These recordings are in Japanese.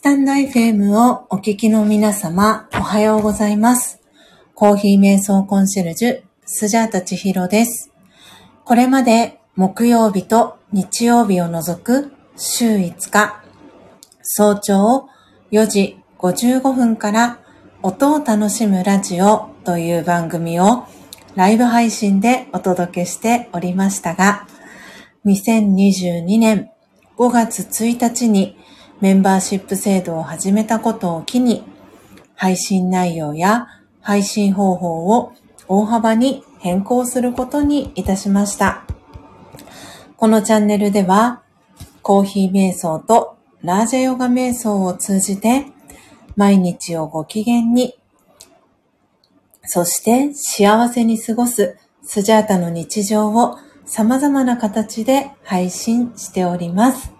スタンド FM をお聞きの皆様、おはようございます。コーヒー瞑想コンシェルジュ、スジャータチヒロです。これまで木曜日と日曜日を除く週5日、早朝4時55分から音を楽しむラジオという番組をライブ配信でお届けしておりましたが、2022年5月1日にメンバーシップ制度を始めたことを機に、配信内容や配信方法を大幅に変更することにいたしました。このチャンネルでは、コーヒー瞑想とラージャヨガ瞑想を通じて、毎日をご機嫌に、そして幸せに過ごすスジャータの日常を様々な形で配信しております。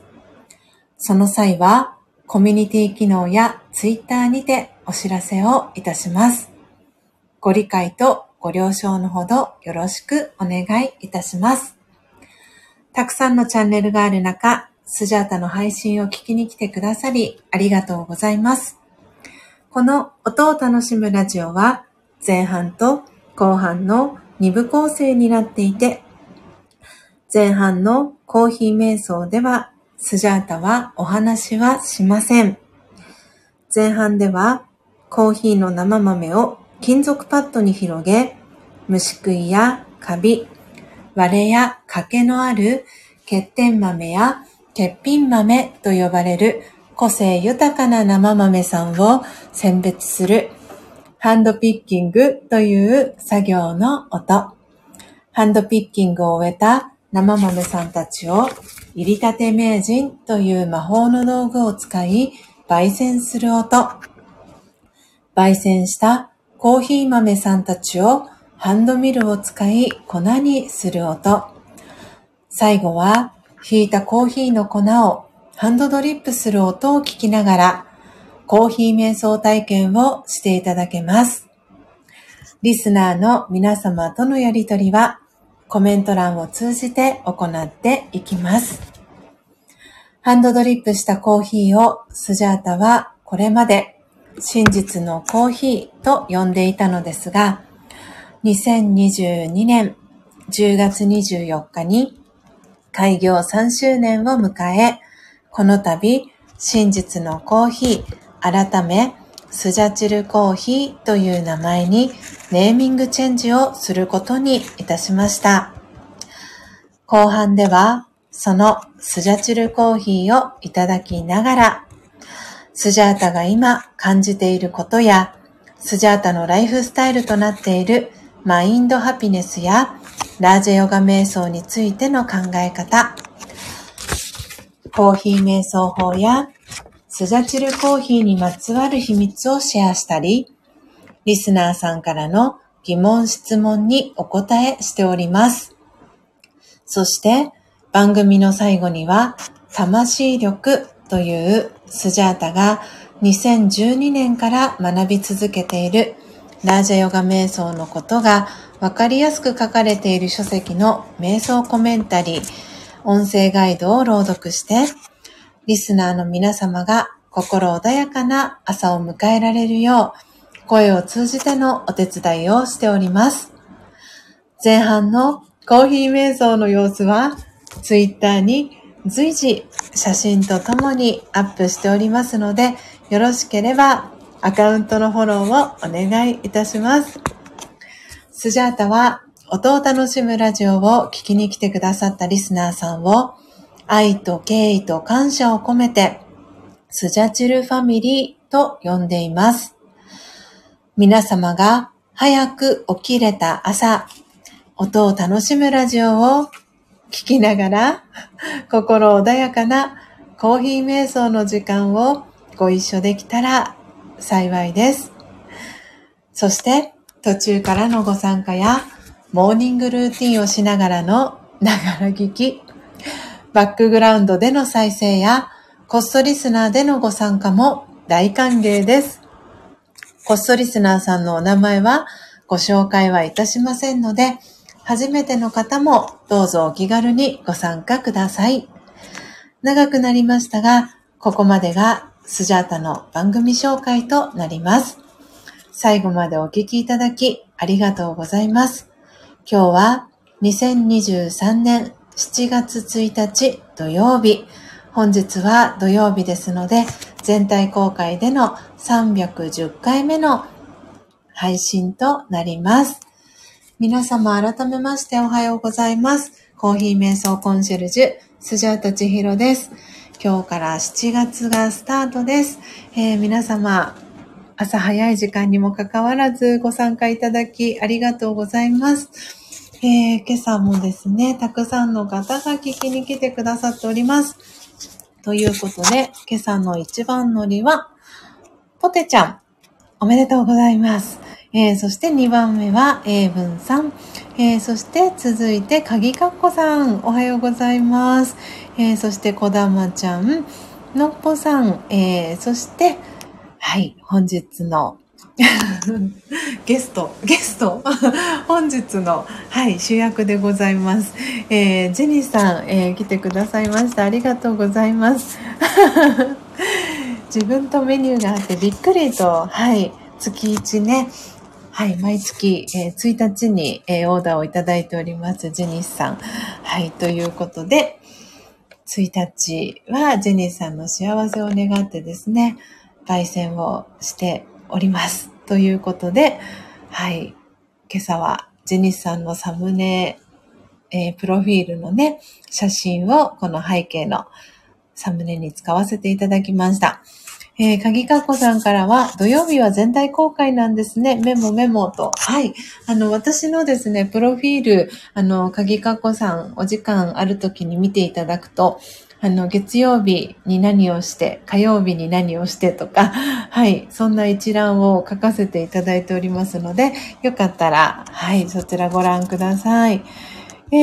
その際は、コミュニティ機能やツイッターにてお知らせをいたします。ご理解とご了承のほどよろしくお願いいたします。たくさんのチャンネルがある中、スジャータの配信を聞きに来てくださりありがとうございます。この音を楽しむラジオは前半と後半の2部構成になっていて、前半のコーヒー瞑想ではスジャータはお話はしません。前半ではコーヒーの生豆を金属パッドに広げ、虫食いやカビ、割れや欠けのある欠点豆や欠品豆と呼ばれる個性豊かな生豆さんを選別するハンドピッキングという作業の音。ハンドピッキングを終えた生豆さんたちを入りたて名人という魔法の道具を使い焙煎する音。焙煎したコーヒー豆さんたちをハンドミルを使い粉にする音。最後はひいたコーヒーの粉をハンドドリップする音を聞きながらコーヒー瞑想体験をしていただけます。リスナーの皆様とのやりとりはコメント欄を通じて行っていきます。ハンドドリップしたコーヒーをスジャータはこれまで真実のコーヒーと呼んでいたのですが、2022年10月24日に開業3周年を迎え、この度真実のコーヒー改めスジャチルコーヒーという名前にネーミングチェンジをすることにいたしました。後半ではそのスジャチルコーヒーをいただきながらスジャータが今感じていることやスジャータのライフスタイルとなっているマインドハピネスやラージェヨガ瞑想についての考え方、コーヒー瞑想法やスジャチルコーヒーにまつわる秘密をシェアしたり、リスナーさんからの疑問質問にお答えしております。そして番組の最後には魂力というスジャータが2012年から学び続けているラージャヨガ瞑想のことがわかりやすく書かれている書籍の瞑想コメンタリー、音声ガイドを朗読して、リスナーの皆様が心穏やかな朝を迎えられるよう、声を通じてのお手伝いをしております。前半のコーヒー瞑想の様子は、ツイッターに随時写真とともにアップしておりますので、よろしければアカウントのフォローをお願いいたします。スジャータは音を楽しむラジオを聞きに来てくださったリスナーさんを愛と敬意と感謝を込めてスジャチルファミリーと呼んでいます。皆様が早く起きれた朝、音を楽しむラジオを聞きながら 心穏やかなコーヒー瞑想の時間をご一緒できたら幸いです。そして、途中からのご参加や、モーニングルーティンをしながらのながら聞き、バックグラウンドでの再生や、コストリスナーでのご参加も大歓迎です。コストリスナーさんのお名前はご紹介はいたしませんので、初めての方もどうぞお気軽にご参加ください。長くなりましたが、ここまでがスジャータの番組紹介となります。最後までお聞きいただきありがとうございます。今日は2023年7月1日土曜日。本日は土曜日ですので、全体公開での310回目の配信となります。皆様改めましておはようございます。コーヒー瞑想コンシェルジュ、スジャータチヒロです。今日から7月がスタートです。えー、皆様、朝早い時間にもかかわらずご参加いただきありがとうございます。えー、今朝もですね、たくさんの方が聞きに来てくださっております。ということで、今朝の一番乗りは、ポテちゃん、おめでとうございます。えー、そして2番目は、英文さん。えー、そして続いて、鍵かっこさん、おはようございます。えー、そして、こだまちゃん、のっぽさん、えー、そして、はい、本日の ゲスト、ゲスト、本日の、はい、主役でございます。えー、ジェニーさん、えー、来てくださいました。ありがとうございます。自分とメニューがあってびっくりと、はい、月1ね、はい、毎月、えー、1日に、えー、オーダーをいただいております、ジェニスさん。はい、ということで、1日はジェニスさんの幸せを願ってですね、焙煎をしております。ということで、はい。今朝はジェニスさんのサムネ、えー、プロフィールのね、写真をこの背景のサムネに使わせていただきました。えー、鍵かっこさんからは、土曜日は全体公開なんですね。メモメモと。はい。あの、私のですね、プロフィール、あの、鍵かっこさん、お時間ある時に見ていただくと、あの、月曜日に何をして、火曜日に何をしてとか、はい、そんな一覧を書かせていただいておりますので、よかったら、はい、そちらご覧ください。え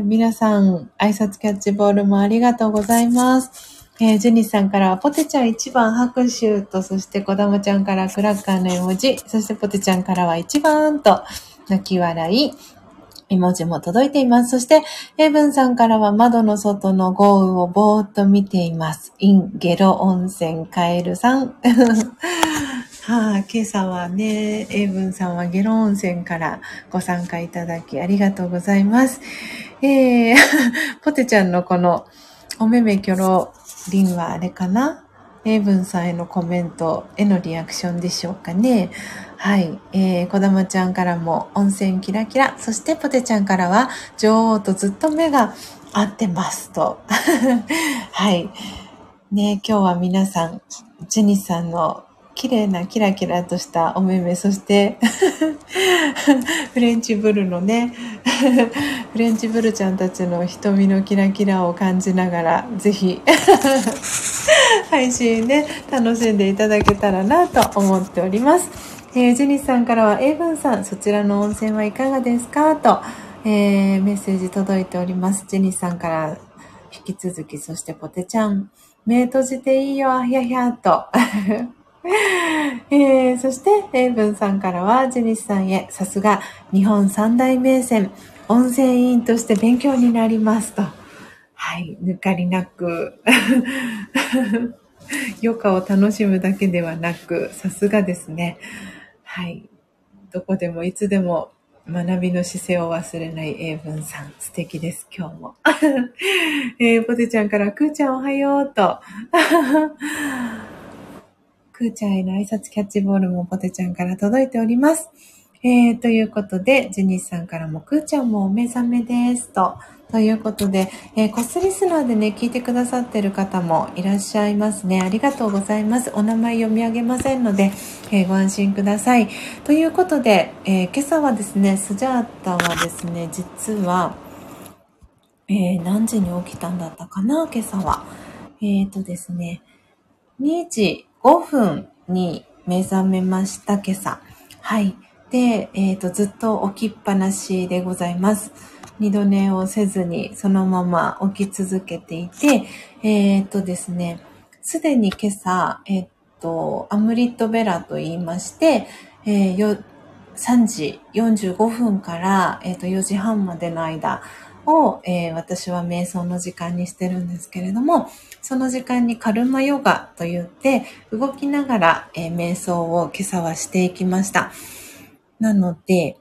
ー、皆さん、挨拶キャッチボールもありがとうございます。えー、ジェニスさんからは、ポテちゃん一番拍手と、そしてこだまちゃんからクラッカーの絵文字、そしてポテちゃんからは一番と、泣き笑い、絵文字も届いています。そして、エブンさんからは窓の外の豪雨をぼーっと見ています。インゲロ温泉カエルさん。はあ、今朝はね、エイブンさんはゲロ温泉からご参加いただきありがとうございます。えー、ポテちゃんのこのおめめキョロリンはあれかな？エイブンさんへのコメントへのリアクションでしょうかね。はい。えー、こだまちゃんからも温泉キラキラ。そしてポテちゃんからは女王とずっと目が合ってますと。はい。ね今日は皆さん、ジュニさんの綺麗なキラキラとしたお目目、そして フレンチブルのね、フレンチブルちゃんたちの瞳のキラキラを感じながら、ぜひ 配信ね、楽しんでいただけたらなと思っております。えー、ジェニスさんからは、エイブンさん、そちらの温泉はいかがですか？と、えー、メッセージ届いております。ジェニスさんから引き続き、そしてポテちゃん、目閉じていいよ、ひゃひゃと。えー、そして、エイブンさんからは、ジェニスさんへ、さすが、日本三大名泉、温泉委員として勉強になりますと。はい、抜かりなく。余暇を楽しむだけではなく、さすがですね。はい。どこでもいつでも学びの姿勢を忘れない英文さん。素敵です、今日も。えー、ポテちゃんから、くーちゃんおはようと。くーちゃんへの挨拶キャッチボールもポテちゃんから届いております。えー、ということで、ジェニスさんからも、くーちゃんもお目覚めです。と。ということで、えー、コスリスナーでね、聞いてくださってる方もいらっしゃいますね。ありがとうございます。お名前読み上げませんので、えー、ご安心ください。ということで、えー、今朝はですね、スジャータはですね、実は、え何時に起きたんだったかな、今朝は。えっ、とですね、2時5分に目覚めました、今朝。はい。で、えっ、ー、と、ずっと起きっぱなしでございます。二度寝をせずにそのまま起き続けていて、えっ、ー、とですね、すでに今朝、えっ、ー、と、アムリットベラと言いまして、えー、よ3時45分から、えっ、と4時半までの間を、え私は瞑想の時間にしてるんですけれども、その時間にカルマヨガと言って、動きながら、え瞑想を今朝はしていきました。なので、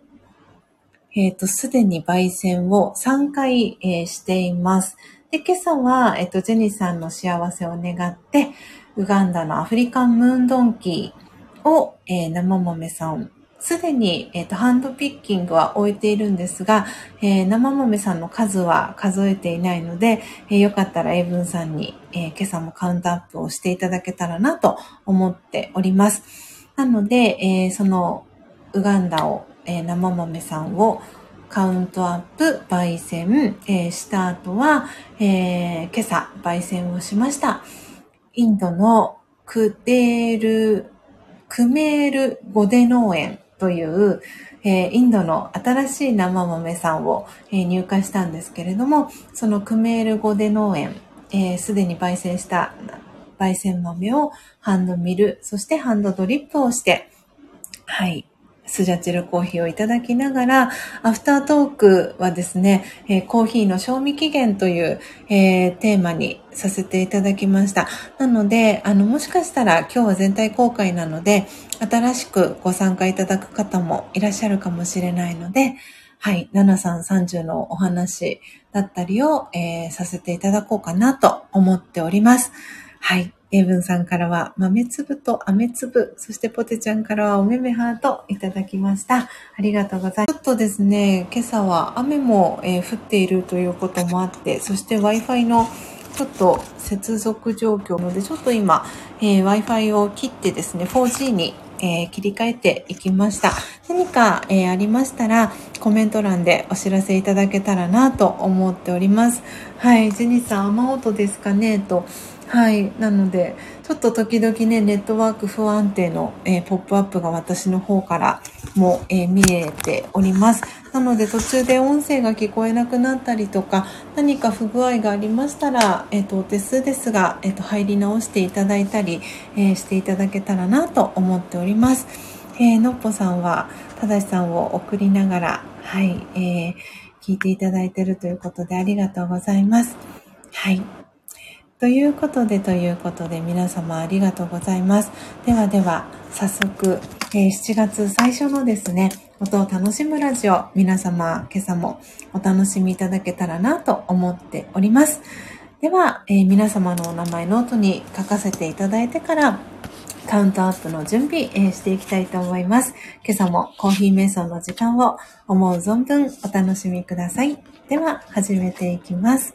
えっ、ー、と、すでに焙煎を3回、えー、しています。で、今朝は、えっ、ー、と、ジェニーさんの幸せを願って、ウガンダのアフリカンムーンドンキーを、えー、生豆さん、すでに、えっ、と、ハンドピッキングは終えているんですが、えー、生豆さんの数は数えていないので、えー、よかったら英文さんに、えー、今朝もカウントアップをしていただけたらなと思っております。なので、えそのウガンダをえー、生豆さんをカウントアップ、焙煎、えー、した後は、えー、今朝焙煎をしました。インドのクデール、クメールゴデ農園という、えー、インドの新しい生豆さんを、えー、入荷したんですけれども、そのクメールゴデ農園、す、で、に焙煎した焙煎豆をハンドミル、そしてハンドドリップをして、はい、スジャチルコーヒーをいただきながら、アフタートークはですね、えー、コーヒーの賞味期限という、えー、テーマにさせていただきました。なので、あの、もしかしたら今日は全体公開なので、新しくご参加いただく方もいらっしゃるかもしれないので、はい、7330のお話だったりを、えー、させていただこうかなと思っております。はい。英文さんからは豆粒と飴粒、そしてポテちゃんからはおめめハートいただきました。ありがとうございます。ちょっとですね、今朝は雨も、えー、降っているということもあって、そして Wi-Fi のちょっと接続状況ので、ちょっと今、えー、Wi-Fi を切ってですね、4G にえー、切り替えていきました。何か、えー、ありましたら、コメント欄でお知らせいただけたらなと思っております。はい、ジェニーさん、雨音ですかねと、はい。なので、ちょっと時々ね、ネットワーク不安定の、えー、ポップアップが私の方からも、えー、見えております。なので途中で音声が聞こえなくなったりとか、何か不具合がありましたら、えっ、ー、と、お手数ですが、えっ、と、入り直していただいたり、えしていただけたらなと思っております。えのっぽさんは、ただしさんを送りながら、はい、え聞いていただいているということでありがとうございます。はい。ということで、ということで、皆様ありがとうございます。ではでは、早速、えー、7月最初のですね、音を楽しむラジオ、皆様、今朝もお楽しみいただけたらなと思っております。では、えー、皆様のお名前ノートに書かせていただいてから、カウントアップの準備、えー、していきたいと思います。今朝もコーヒー瞑想の時間を思う存分お楽しみください。では、始めていきます。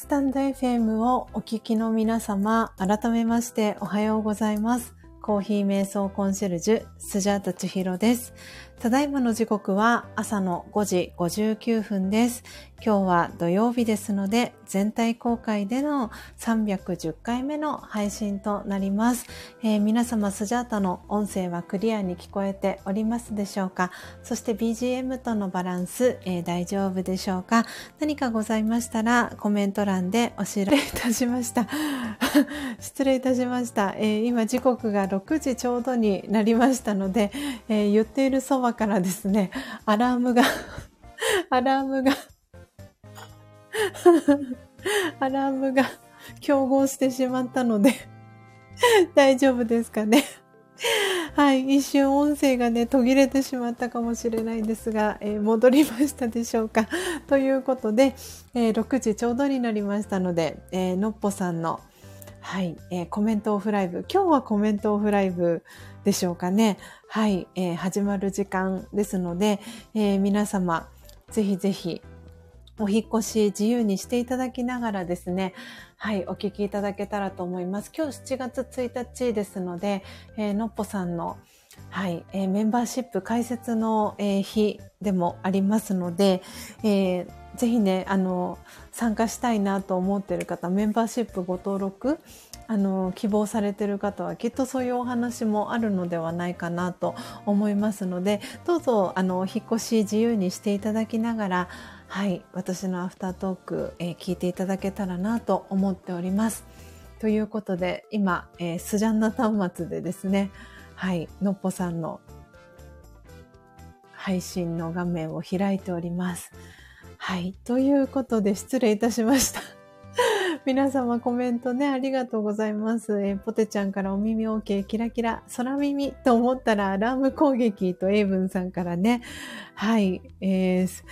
スタンド FM をお聞きの皆様、改めましておはようございます。コーヒー瞑想コンシェルジュ、スジャータ千尋です。ただいまの時刻は朝の5時59分です。今日は土曜日ですので、全体公開での310回目の配信となります。えー、皆様、スジャータの音声はクリアに聞こえておりますでしょうか？そして BGM とのバランス、えー、大丈夫でしょうか？何かございましたらコメント欄でお知らせいたしました。失礼いたしました。えー、今時刻が6時ちょうどになりましたので、え言っているそばからですね、アラームが アラームが アラームが競合してしまったので 大丈夫ですかねはい。一瞬音声がね、途切れてしまったかもしれないですが、えー、戻りましたでしょうか。ということで、えー、6時ちょうどになりましたので、えー、のっぽさんの、はい、え、コメントオフライブ。今日はコメントオフライブでしょうかね。はい、えー、始まる時間ですので、えー、皆様、ぜひぜひ、お引越し自由にしていただきながらですね、はい、お聞きいただけたらと思います。今日7月1日ですので、えー、のっぽさんの、はい、えー、メンバーシップ開設の、えー、日でもありますので、えー、ぜひね、あの、参加したいなと思っている方、メンバーシップご登録、あの、希望されてる方はきっとそういうお話もあるのではないかなと思いますので、どうぞ、あの、引っ越し自由にしていただきながら、はい、私のアフタートーク、えー、聞いていただけたらなと思っております。ということで、今、えー、スジャンナ端末でですね、はい、のっぽさんの配信の画面を開いております。はい、ということで失礼いたしました。皆様コメントね、ありがとうございます。え、ポテちゃんからお耳 OK、キラキラ、空耳と思ったらアラーム攻撃とエイブンさんからね、はい、えー、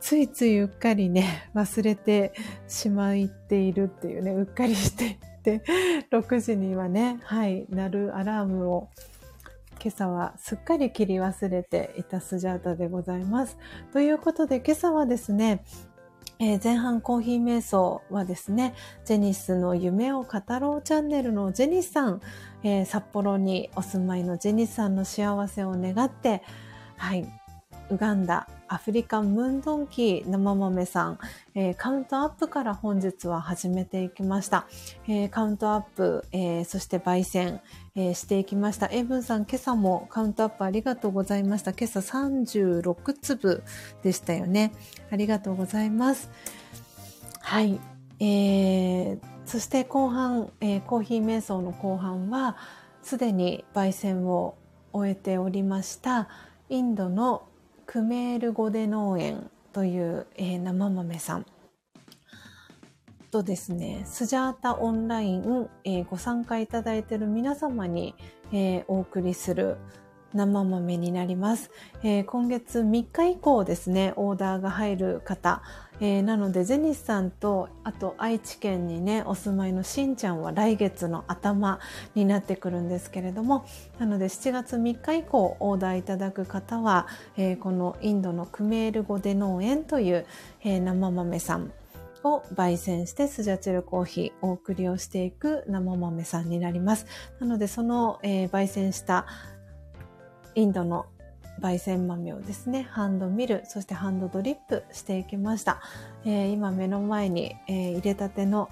ついついうっかりね、忘れてしまっているっていうね、うっかりしていて、6時にはね、はい、鳴るアラームを今朝はすっかり切り忘れていたスジャータでございます。ということで今朝はですね、えー、前半コーヒー瞑想はですね、ジェニスの夢を語ろうチャンネルのジェニスさん、えー、札幌にお住まいのジェニスさんの幸せを願って、はい、ウガンダ、アフリカンムンドンキー生豆さん、えー、カウントアップから本日は始めていきました。えー、カウントアップ、えー、そして焙煎、えしていきました。エブンさん、今朝もカウントアップありがとうございました。今朝36粒でしたよね。ありがとうございます。はい。えー、そして後半、えコーヒー瞑想の後半は、すでに焙煎を終えておりました、インドのクメールゴデ農園という、えー、生豆さん。とですね、スジャータオンライン、えー、ご参加いただいている皆様に、えー、お送りする生豆になります、えー、今月3日以降ですね、オーダーが入る方、えー、なので、ゼニスさんと、あと愛知県にね、お住まいのしんちゃんは来月の頭になってくるんですけれども、なので7月3日以降オーダーいただく方は、えー、このインドのクメール語で農園という、え生豆さんを焙煎してスジャチルコーヒーお送りをしていく生豆さんになります。なのでその、え、焙煎したインドの焙煎豆をですね、ハンドミル、そしてハンドドリップしていきました。えー、今目の前に、えー、入れたての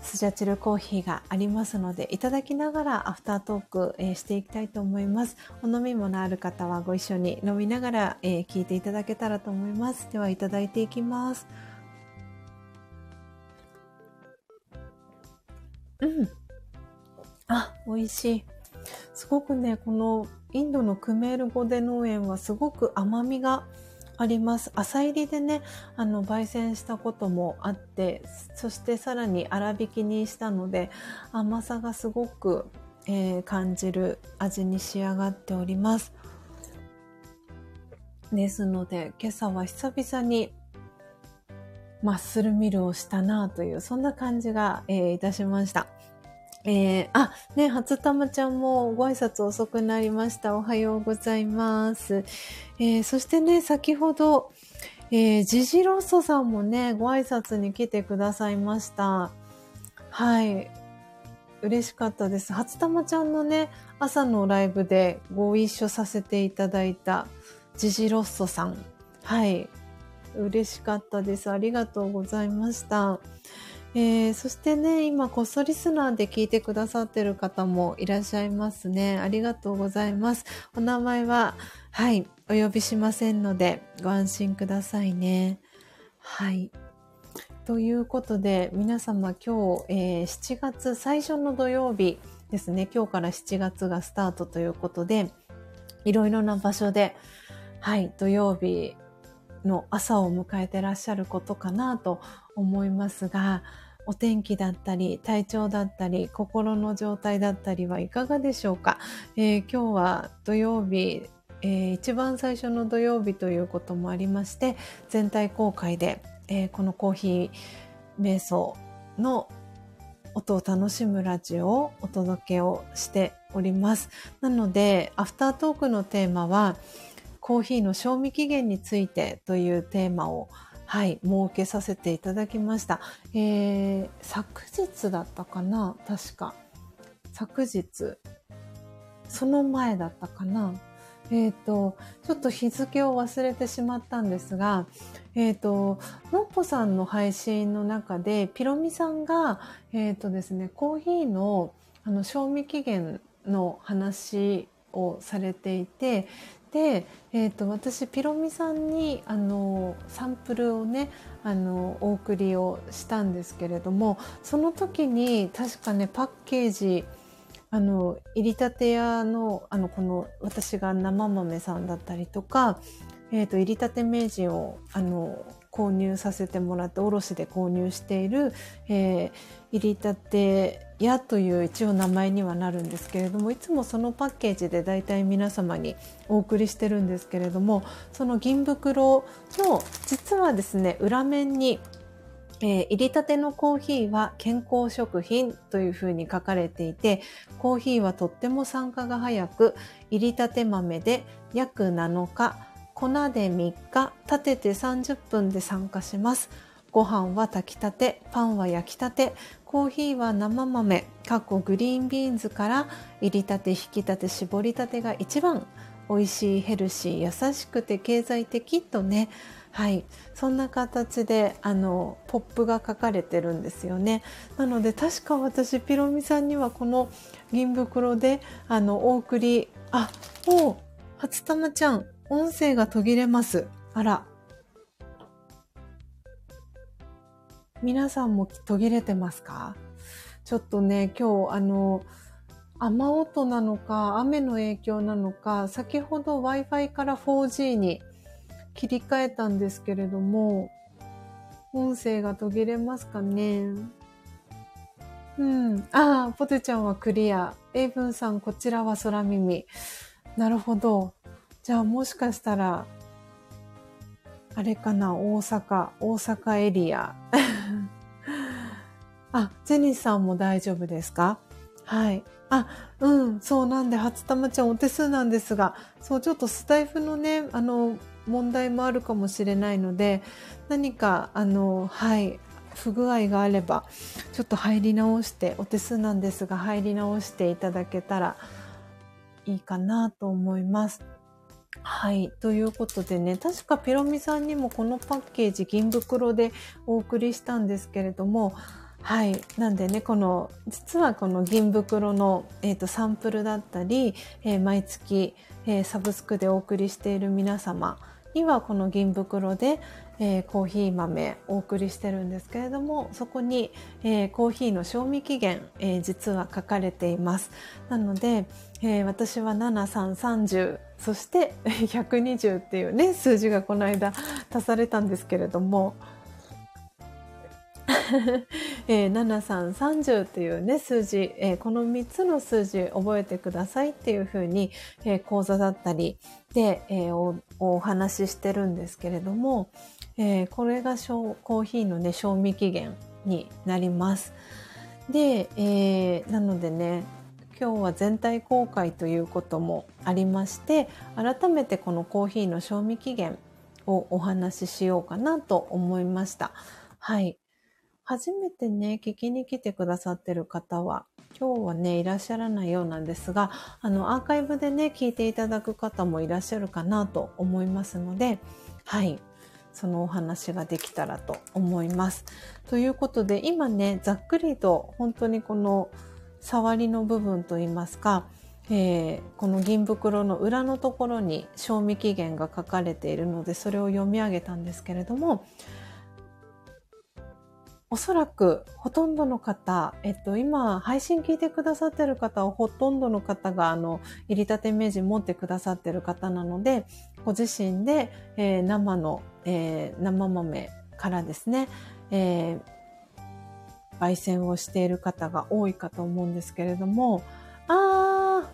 スジャチルコーヒーがありますので、いただきながらアフタートーク、えー、していきたいと思います。お飲み物ある方はご一緒に飲みながら、えー、聞いていただけたらと思います。では、いただいていきます。うん。あ、美味しい。すごくね、このインドのクメールゴデ農園はすごく甘みがあります。朝入りでね、あの、焙煎したこともあって、そしてさらに粗挽きにしたので、甘さがすごく、えー、感じる味に仕上がっております。ですので、今朝は久々にマッスルミルをしたなという、そんな感じが、えー、いたしました。えー、あ、ね、初玉ちゃんもご挨拶遅くなりました。おはようございます。えー、そしてね、先ほど、えー、ジジロッソさんもね、ご挨拶に来てくださいました。はい。嬉しかったです。初玉ちゃんのね、朝のライブでご一緒させていただいたジジロッソさん。はい。嬉しかったです。ありがとうございました。えー、そしてね、今、こっそリスナーで聞いてくださってる方もいらっしゃいますね。ありがとうございます。お名前は、はい、お呼びしませんので、ご安心くださいね。はい。ということで、皆様今日、えー、7月最初の土曜日ですね。今日から7月がスタートということで、いろいろな場所で、はい、土曜日の朝を迎えてらっしゃることかなと思いますが、お天気だったり、体調だったり、心の状態だったりはいかがでしょうか、えー、今日は土曜日、えー、一番最初の土曜日ということもありまして、全体公開で、えー、このコーヒー瞑想の音を楽しむラジオをお届けをしております。なので、アフタートークのテーマは、コーヒーの賞味期限についてというテーマをはい、設けさせていただきました。えー、昨日だったかな？確か。昨日。その前だったかな？えっ、ー、と、ちょっと日付を忘れてしまったんですが、えっ、ー、と、のっぽさんの配信の中で、ピロミさんが、えっ、ー、とですね、コーヒーの、あの、賞味期限の話をされていて、で、えーと、私ピロミさんにあのサンプルをねあのお送りをしたんですけれどもその時に確かねパッケージあの入りたて屋のあのこの私が生豆さんだったりとか、えーと、入りたて名人をあの購入させてもらって卸で購入している、えー、入りたて屋という一応名前にはなるんですけれどもいつもそのパッケージで大体皆様にお送りしてるんですけれどもその銀袋の実はですね裏面にえー、入りたてのコーヒーは健康食品というふうに書かれていて、コーヒーはとっても酸化が早く、入りたて豆で約7日、粉で3日、立てて30分で酸化します。ご飯は炊きたて、パンは焼きたて、コーヒーは生豆、かっこグリーンビーンズから入りたて、引きたて、絞りたてが一番美味しい、ヘルシー、優しくて経済的とね、はい。そんな形で、あの、ポップが書かれてるんですよね。なので、確か私、ピロミさんにはこの銀袋で、あの、お送り、あ、もう、初玉ちゃん、音声が途切れます。あら。皆さんも途切れてますか？ちょっとね、今日あの、雨音なのか、雨の影響なのか、先ほど Wi-Fi から 4G に切り替えたんですけれども、音声が途切れますかね？うん。ああ、ポテちゃんはクリア。エイブンさん、こちらは空耳。なるほど。じゃあもしかしたら、あれかな、大阪、大阪エリア。あ、ジェニスさんも大丈夫ですか？はい。あ、うん、そうなんで、初玉ちゃんお手数なんですが、そう、ちょっとスタイフのね、あの、問題もあるかもしれないので、何か、あの、はい、不具合があれば、ちょっと入り直して、お手数なんですが、入り直していただけたらいいかなと思います。はい。ということでね、確かピロミさんにもこのパッケージ銀袋でお送りしたんですけれども、はい。なんでね、この、実はこの銀袋の、えーと、サンプルだったり、えー、毎月、えー、サブスクでお送りしている皆様にはこの銀袋で、えー、コーヒー豆お送りしてるんですけれどもそこに、えー、コーヒーの賞味期限、えー、実は書かれていますなので、え私は7330そして120っていうね数字がこの間足されたんですけれども えー、7330っていうね、数字、えー、この3つの数字覚えてくださいっていうふうに、えー、講座だったりで、えおお話ししてるんですけれども、えこれがコーヒーのね、賞味期限になります。で、えなのでね、今日は全体公開ということもありまして改めてこのコーヒーの賞味期限をお話ししようかなと思いました。はい。初めてね、聞きに来てくださってる方は、今日はね、いらっしゃらないようなんですが、あの、アーカイブでね、聞いていただく方もいらっしゃるかなと思いますので、はい。そのお話ができたらと思います。ということで、今ね、ざっくりと本当にこの触りの部分といいますか、えー、この銀袋の裏のところに賞味期限が書かれているので、それを読み上げたんですけれども、おそらくほとんどの方、えっと、今、配信聞いてくださってる方はほとんどの方が、あの、入りたて名人持ってくださってる方なので、ご自身で、えー、生の、えー、生豆からですね、えー、焙煎をしている方が多いかと思うんですけれども、あー、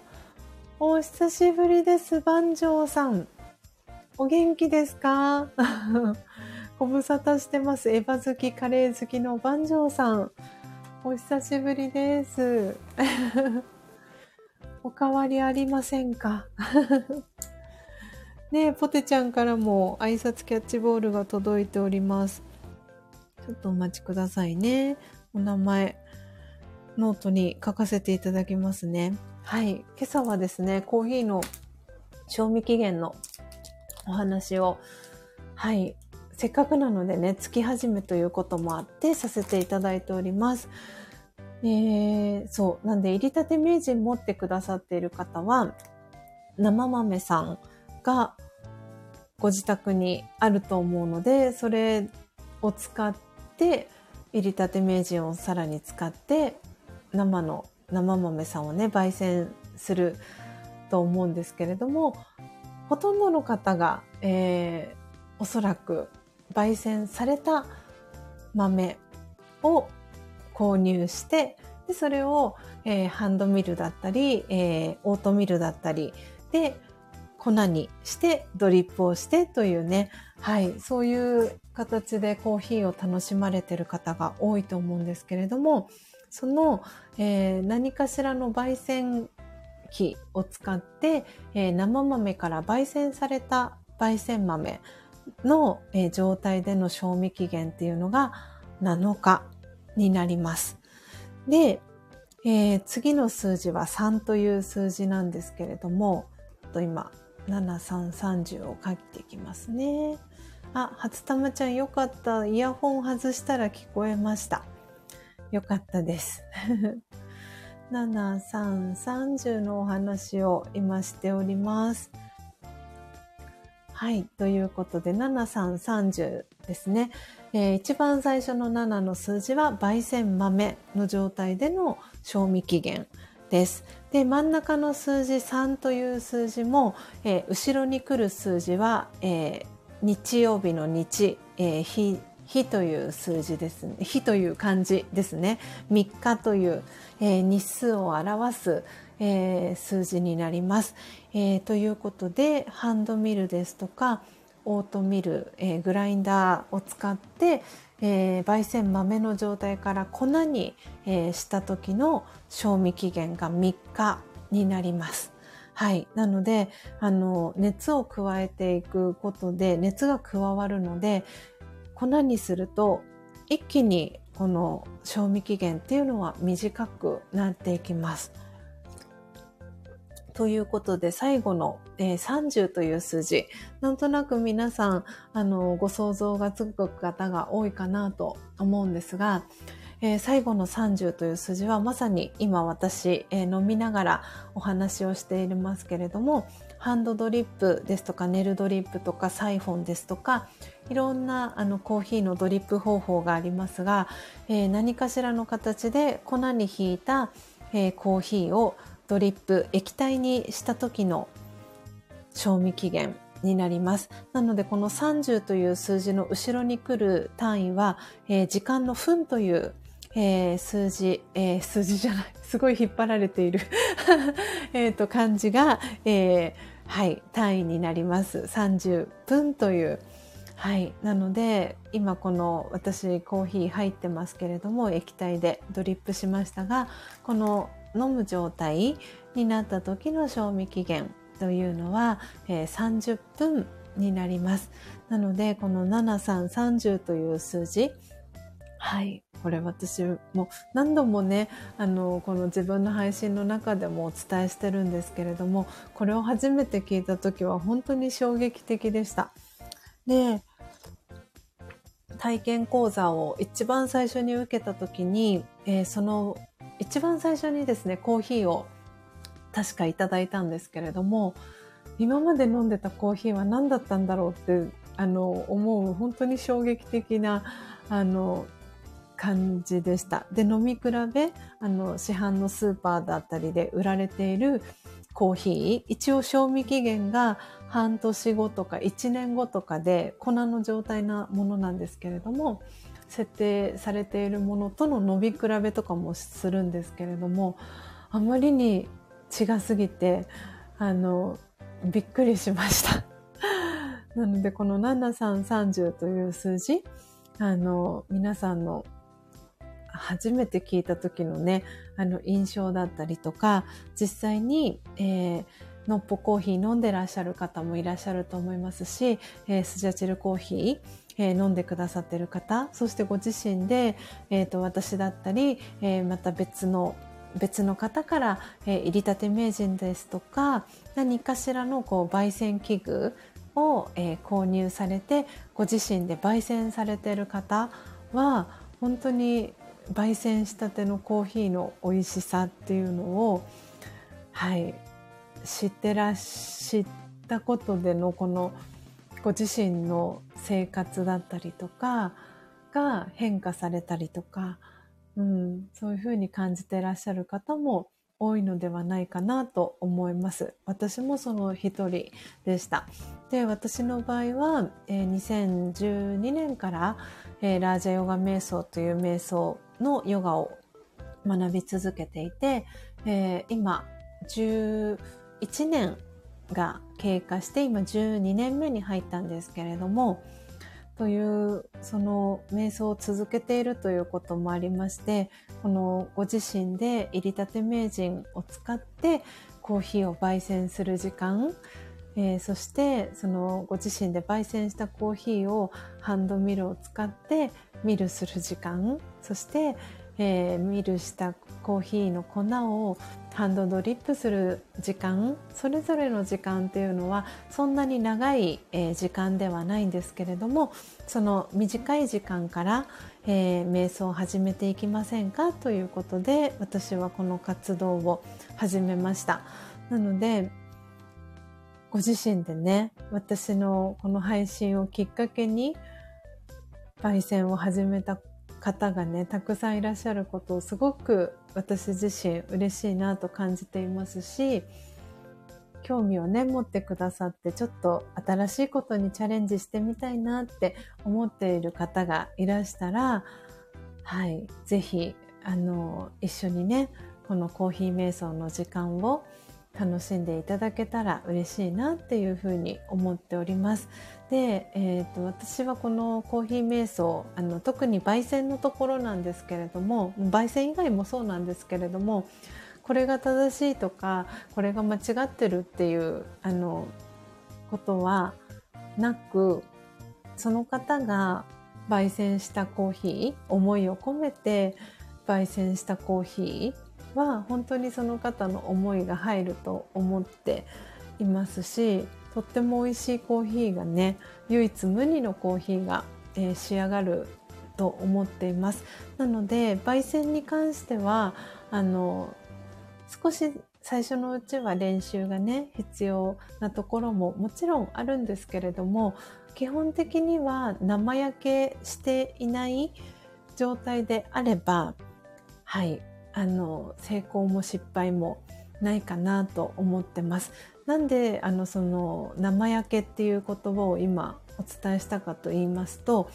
お久しぶりです、万丈さん。お元気ですか？ご無沙汰してます。エヴァ好き、カレー好きの万丈さん。お久しぶりです。お変わりありませんか？ね、ポテちゃんからも挨拶キャッチボールが届いております。ちょっとお待ちくださいね。お名前、ノートに書かせていただきますね。はい。今朝はですね、コーヒーの賞味期限のお話を、はい、せっかくなのでね、月始めということもあってさせていただいております。えー、そう。なんで、入りたて名人持ってくださっている方は、生豆さんがご自宅にあると思うので、それを使って、入りたて名人をさらに使って、生の生豆さんをね、焙煎すると思うんですけれども、ほとんどの方が、えー、おそらく焙煎された豆を購入して、でそれを、えー、ハンドミルだったり、えー、オートミルだったりで粉にしてドリップをしてというね、はい、そういう形でコーヒーを楽しまれてる方が多いと思うんですけれども、その、えー、何かしらの焙煎機を使って、えー、生豆から焙煎された焙煎豆の、えー、状態での賞味期限っていうのが7日になります。で、えー、次の数字は3という数字なんですけれども、と今、7330を書いていきますね。あ、初玉ちゃんよかった。イヤホン外したら聞こえました。よかったです。7330のお話を今しております。はい。ということで、7330ですね。えー、一番最初の7の数字は、焙煎豆の状態での賞味期限です。で、真ん中の数字3という数字も、えー、後ろに来る数字は、えー、日曜日の日、えー、日、日という数字ですね。日という漢字ですね。3日という、えー、日数を表す、えー、数字になります、えー、ということでハンドミルですとかオートミル、えー、グラインダーを使って、えー、焙煎豆の状態から粉に、えー、した時の賞味期限が3日になります。はい。なので、あの、熱を加えていくことで、熱が加わるので、粉にすると、一気にこの賞味期限っていうのは短くなっていきます。ということで、最後の、えー、30という数字、なんとなく皆さん、あの、ご想像がつく方が多いかなと思うんですが、えー、最後の30という数字はまさに今私、えー、飲みながらお話をしていますけれども、ハンドドリップですとかネルドリップとかサイフォンですとか、いろんなあのコーヒーのドリップ方法がありますが、えー、何かしらの形で粉にひいた、えコーヒーをドリップ液体にした時の賞味期限になります。なのでこの30という数字の後ろに来る単位は、えー、時間の分という、えー、数字、えー、数字じゃない、すごい引っ張られている えっと漢字が、えはい、単位になります。30分という。はい。なので、今この私コーヒー入ってますけれども、液体でドリップしましたが、この飲む状態になった時の賞味期限というのは、えー、30分になります。なので、この7330という数字、はい。これ私も何度もね、あの、この自分の配信の中でもお伝えしてるんですけれども、これを初めて聞いた時は本当に衝撃的でした。で、体験講座を一番最初に受けた時に、えー、その一番最初にですね、コーヒーを確かいただいたんですけれども、今まで飲んでたコーヒーは何だったんだろうって、あの、思う本当に衝撃的な、あの、感じでした。で、飲み比べ、あの、市販のスーパーだったりで売られているコーヒー、一応賞味期限が半年後とか1年後とかで粉の状態なものなんですけれども、設定されているものとの伸び比べとかもするんですけれども、あまりに違すぎて、あの、びっくりしました。なので、この7330という数字、あの、皆さんの初めて聞いた時のね、あの印象だったりとか、実際に、えー、のっぽコーヒー飲んでらっしゃる方もいらっしゃると思いますし、えー、スジャチルコーヒー、えー、飲んでくださってる方、そしてご自身で、え、ー、と、私だったり、えー、また別の別の方から、えー、入りたて名人ですとか、何かしらのこう焙煎器具を、えー、購入されて、ご自身で焙煎されてる方は、本当に焙煎したてのコーヒーの美味しさっていうのを、はい、知ってら知ったことでのこのご自身の生活だったりとかが変化されたりとか、うん、そういうふうに感じてらっしゃる方も多いのではないかなと思います。私もその一人でした。で、私の場合は、えー、2012年から、えー、ラージャヨガ瞑想という瞑想のヨガを学び続けていて、えー、今、11年が経過して、今12年目に入ったんですけれども、という、その瞑想を続けているということもありまして、このご自身で入りたて名人を使ってコーヒーを焙煎する時間、えー、そしてそのご自身で焙煎したコーヒーをハンドミルを使ってミルする時間そして、えー、ミルしたコーヒーの粉をハンドドリップする時間それぞれの時間っていうのはそんなに長い、えー、時間ではないんですけれどもその短い時間から、えー、瞑想を始めていきませんかということで私はこの活動を始めました。なのでご自身でね私のこの配信をきっかけに焙煎を始めた方がね、たくさんいらっしゃることをすごく私自身嬉しいなと感じていますし、興味をね、持ってくださって、ちょっと新しいことにチャレンジしてみたいなって思っている方がいらしたら、はい、ぜひ、あの、一緒にね、このコーヒー瞑想の時間を楽しんでいただけたら嬉しいなっていうふうに思っております。で、えーと、私はこのコーヒー瞑想あの特に焙煎のところなんですけれども焙煎以外もそうなんですけれどもこれが正しいとかこれが間違ってるっていうあのことはなくその方が焙煎したコーヒー思いを込めて焙煎したコーヒーは本当にその方の思いが入ると思っていますしとっても美味しいコーヒーがね唯一無二のコーヒーが、えー、仕上がると思っていますなので焙煎に関してはあの少し最初のうちは練習がね必要なところももちろんあるんですけれども基本的には生焼けしていない状態であればはいあの、成功も失敗もないかなと思ってます。なんで、あの、その、生焼けっていう言葉を今お伝えしたかと言いますと、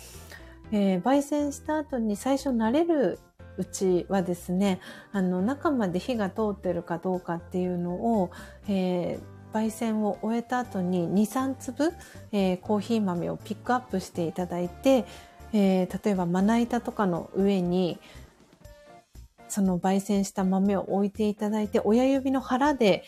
えー、焙煎した後に最初慣れるうちはですね、あの、中まで火が通ってるかどうかっていうのを、えー、焙煎を終えた後に2、3粒、えー、コーヒー豆をピックアップしていただいて、えー、例えばまな板とかの上にその焙煎した豆を置いていただいて、親指の腹で、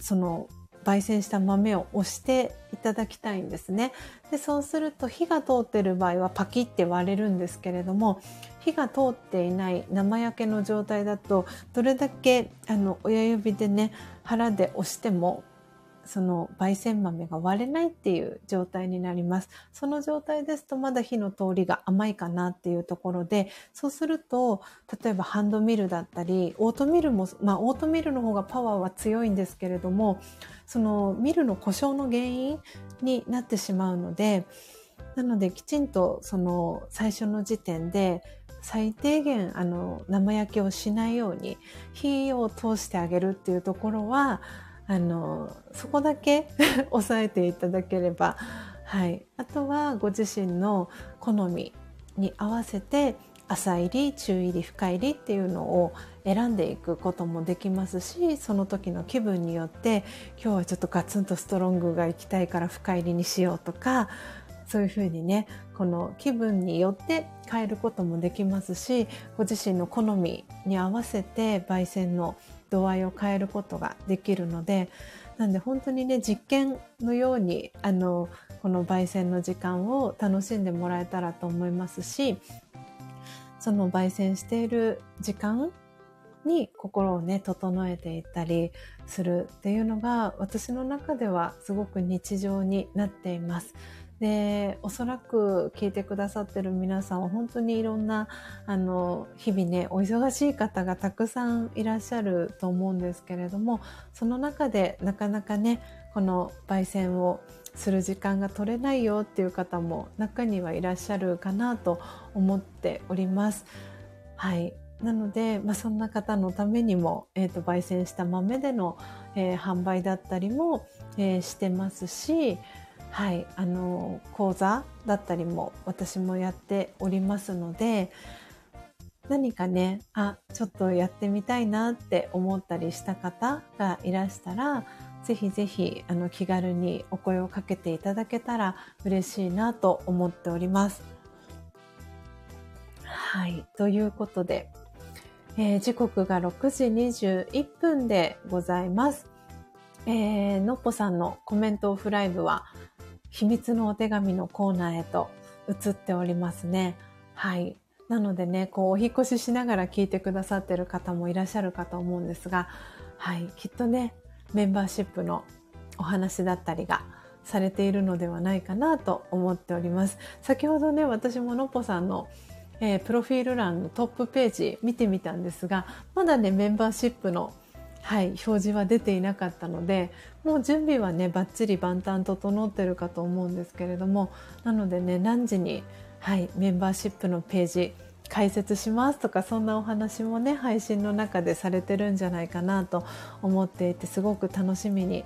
その焙煎した豆を押していただきたいんですね。で、そうすると火が通ってる場合はパキって割れるんですけれども、火が通っていない生焼けの状態だと、どれだけあの親指でね、腹で押してもその焙煎豆が割れないっていう状態になります。その状態ですとまだ火の通りが甘いかなっていうところで、そうすると、例えばハンドミルだったり、オートミルも、まあオートミルの方がパワーは強いんですけれども、そのミルの故障の原因になってしまうので、なのできちんとその最初の時点で最低限あの生焼けをしないように火を通してあげるっていうところはあの、そこだけ 押さえていただければ、はい。あとはご自身の好みに合わせて、浅入り、中入り、深入りっていうのを選んでいくこともできますし、その時の気分によって、今日はちょっとガツンとストロングが行きたいから深入りにしようとか、そういうふうにね、この気分によって変えることもできますし、ご自身の好みに合わせて焙煎の度合いを変えることができるので、なんで本当にね、実験のように、あの、この焙煎の時間を楽しんでもらえたらと思いますし、その焙煎している時間に心をね、整えていったりするっていうのが私の中ではすごく日常になっています。で、おそらく聞いてくださってる皆さんは本当にいろんな、あの、日々ね、お忙しい方がたくさんいらっしゃると思うんですけれども、その中でなかなかね、この焙煎をする時間が取れないよっていう方も中にはいらっしゃるかなと思っております。はい。なので、まあ、そんな方のためにも、えっ、ー、と、焙煎した豆での、えー、販売だったりも、えー、してますし、はい、あの講座だったりも私もやっておりますので何かねあちょっとやってみたいなって思ったりした方がいらしたらぜひぜひあの気軽にお声をかけていただけたら嬉しいなと思っております。はい。ということで、えー、時刻が6時21分でございます。えー、のっぽさんのコメントオフライブは秘密のお手紙のコーナーへと移っておりますね。はい。なのでね、こう、お引越ししながら聞いてくださってる方もいらっしゃるかと思うんですが、はい。きっとね、メンバーシップのお話だったりがされているのではないかなと思っております。先ほどね、私ものっぽさんのえー、プロフィール欄のトップページ見てみたんですが、まだね、メンバーシップのはい、表示は出ていなかったので、もう準備はね、バッチリ万端整ってるかと思うんですけれども、なのでね、何時に、はい、メンバーシップのページ、解説しますとかそんなお話もね配信の中でされてるんじゃないかなと思っていてすごく楽しみに、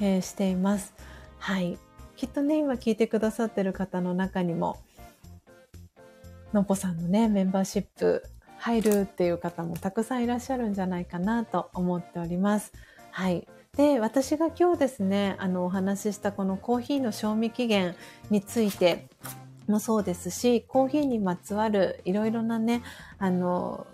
えー、していますはいきっとね今聞いてくださってる方の中にものぽさんのねメンバーシップ入るっていう方もたくさんいらっしゃるんじゃないかなと思っております。はい。で、私が今日ですね、あの、お話ししたこのコーヒーの賞味期限についてもそうですし、コーヒーにまつわるいろいろなね、あの、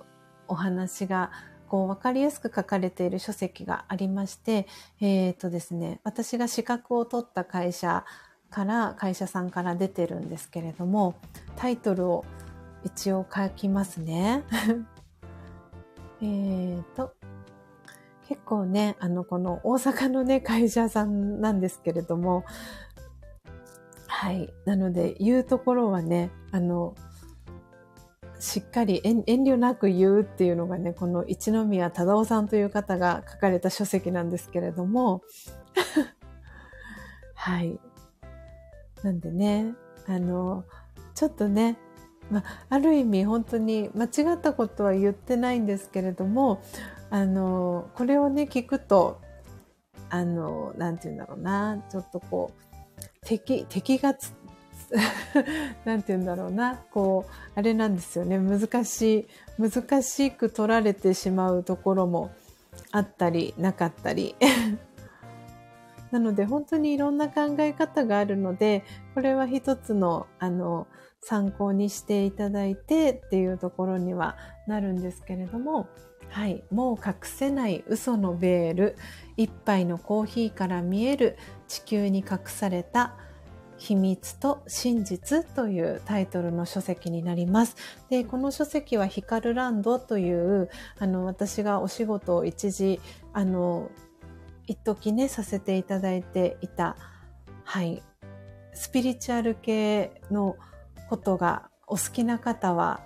お話がこう、わかりやすく書かれている書籍がありまして、えっ、ー、とですね、私が資格を取った会社から、会社さんから出てるんですけれども、タイトルを一応書きますね。えっと、結構ね、あの、この大阪のね、会社さんなんですけれども、はい。なので、言うところはね、あの、しっかり遠慮なく言うっていうのがね、この一宮忠夫さんという方が書かれた書籍なんですけれども、はい。なんでね、あの、ちょっとね、まあ、ある意味本当に間違ったことは言ってないんですけれども、あの、これをね、聞くと、あの、なんて言うんだろうな、ちょっとこう、敵、敵がつ、なんて言うんだろうな、こう、あれなんですよね、難しい、難しく取られてしまうところもあったり、なかったり。なので本当にいろんな考え方があるので、これは一つの、あの、参考にしていただいてっていうところにはなるんですけれども、はい。もう隠せない嘘のベール。一杯のコーヒーから見える地球に隠された秘密と真実というタイトルの書籍になります。で、この書籍はヒカルランドという、あの、私がお仕事を一時、あの、一時ね、させていただいていた、はい、スピリチュアル系のことがお好きな方は、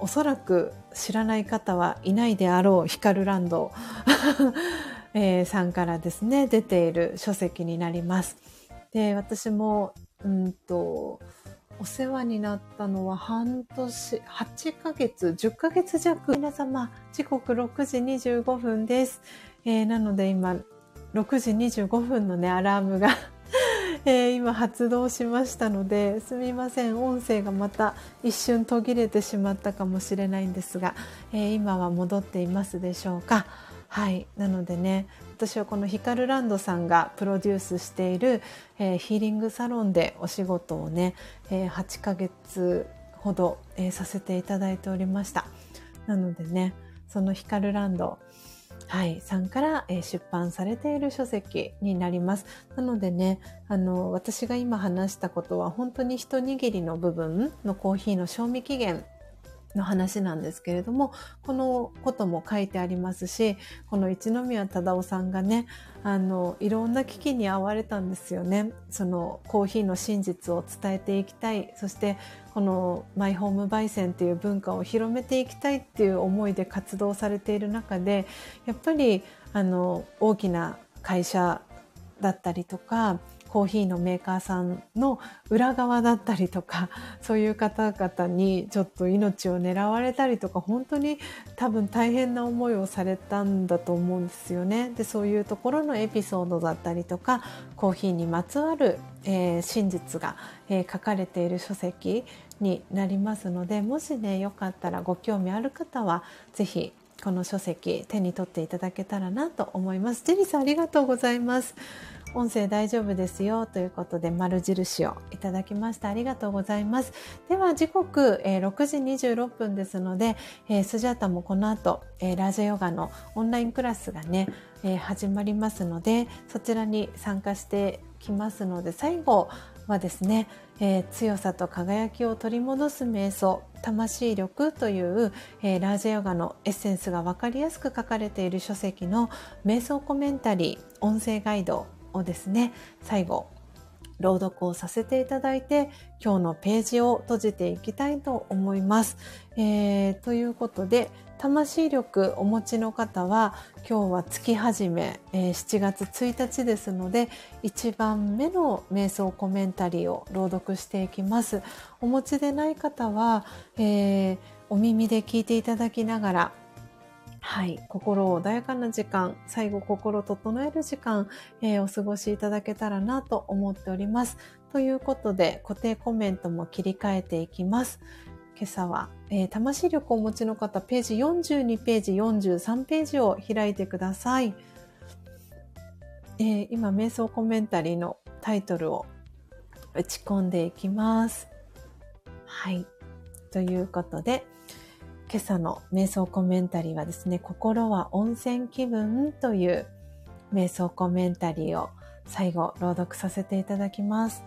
おそらく知らない方はいないであろうヒカルランド、さんからですね、出ている書籍になります。で、私もうんと、お世話になったのは半年、8ヶ月、10ヶ月弱。皆様、時刻6時25分です。えー、なので今、6時25分のね、アラームがえー、今発動しましたので、すみません。音声がまた一瞬途切れてしまったかもしれないんですが、えー、今は戻っていますでしょうか？はい。なのでね、私はこのヒカルランドさんがプロデュースしている、えー、ヒーリングサロンでお仕事をね、え、8ヶ月ほど、え、させていただいておりました。なのでね、そのヒカルランド、はい、さんから、えー、出版されている書籍になります。なのでね、あの、私が今話したことは本当に一握りの部分のコーヒーの賞味期限の話なんですけれども、このことも書いてありますし、この一宮忠夫さんがね、あの、いろんな危機に遭われたんですよね。そのコーヒーの真実を伝えていきたい。そして、このマイホーム焙煎っていう文化を広めていきたいっていう思いで活動されている中で、やっぱり、あの、大きな会社だったりとか、コーヒーのメーカーさんの裏側だったりとか、そういう方々にちょっと命を狙われたりとか、本当に多分大変な思いをされたんだと思うんですよね。で、そういうところのエピソードだったりとか、コーヒーにまつわる、えー、真実が、えー、書かれている書籍になりますので、もしね、よかったらご興味ある方は、ぜひこの書籍手に取っていただけたらなと思います。ジェニーさんありがとうございます。音声大丈夫ですよということで丸印をいただきました。ありがとうございます。では時刻、えー、6時26分ですので、えー、スジャータもこの後、えー、ラージャヨガのオンラインクラスがね、えー、始まりますので、そちらに参加してきますので、最後はですね、えー、強さと輝きを取り戻す瞑想、魂力という、えー、ラージャヨガのエッセンスがわかりやすく書かれている書籍の瞑想コメンタリー、音声ガイドをですね、最後、朗読をさせていただいて、今日のページを閉じていきたいと思います。えー、ということで、魂力お持ちの方は、今日は月始め、えー、7月1日ですので、1番目の瞑想コメンタリーを朗読していきます。お持ちでない方は、えー、お耳で聞いていただきながら、はい。心穏やかな時間、最後心整える時間、えー、お過ごしいただけたらなと思っております。ということで、固定コメントも切り替えていきます。今朝は、えー、魂力をお持ちの方、ページ42ページ、43ページを開いてください。えー、今、瞑想コメンタリーのタイトルを打ち込んでいきます。はい。ということで、今朝の瞑想コメンタリーはですね、心は温泉気分という瞑想コメンタリーを最後朗読させていただきます。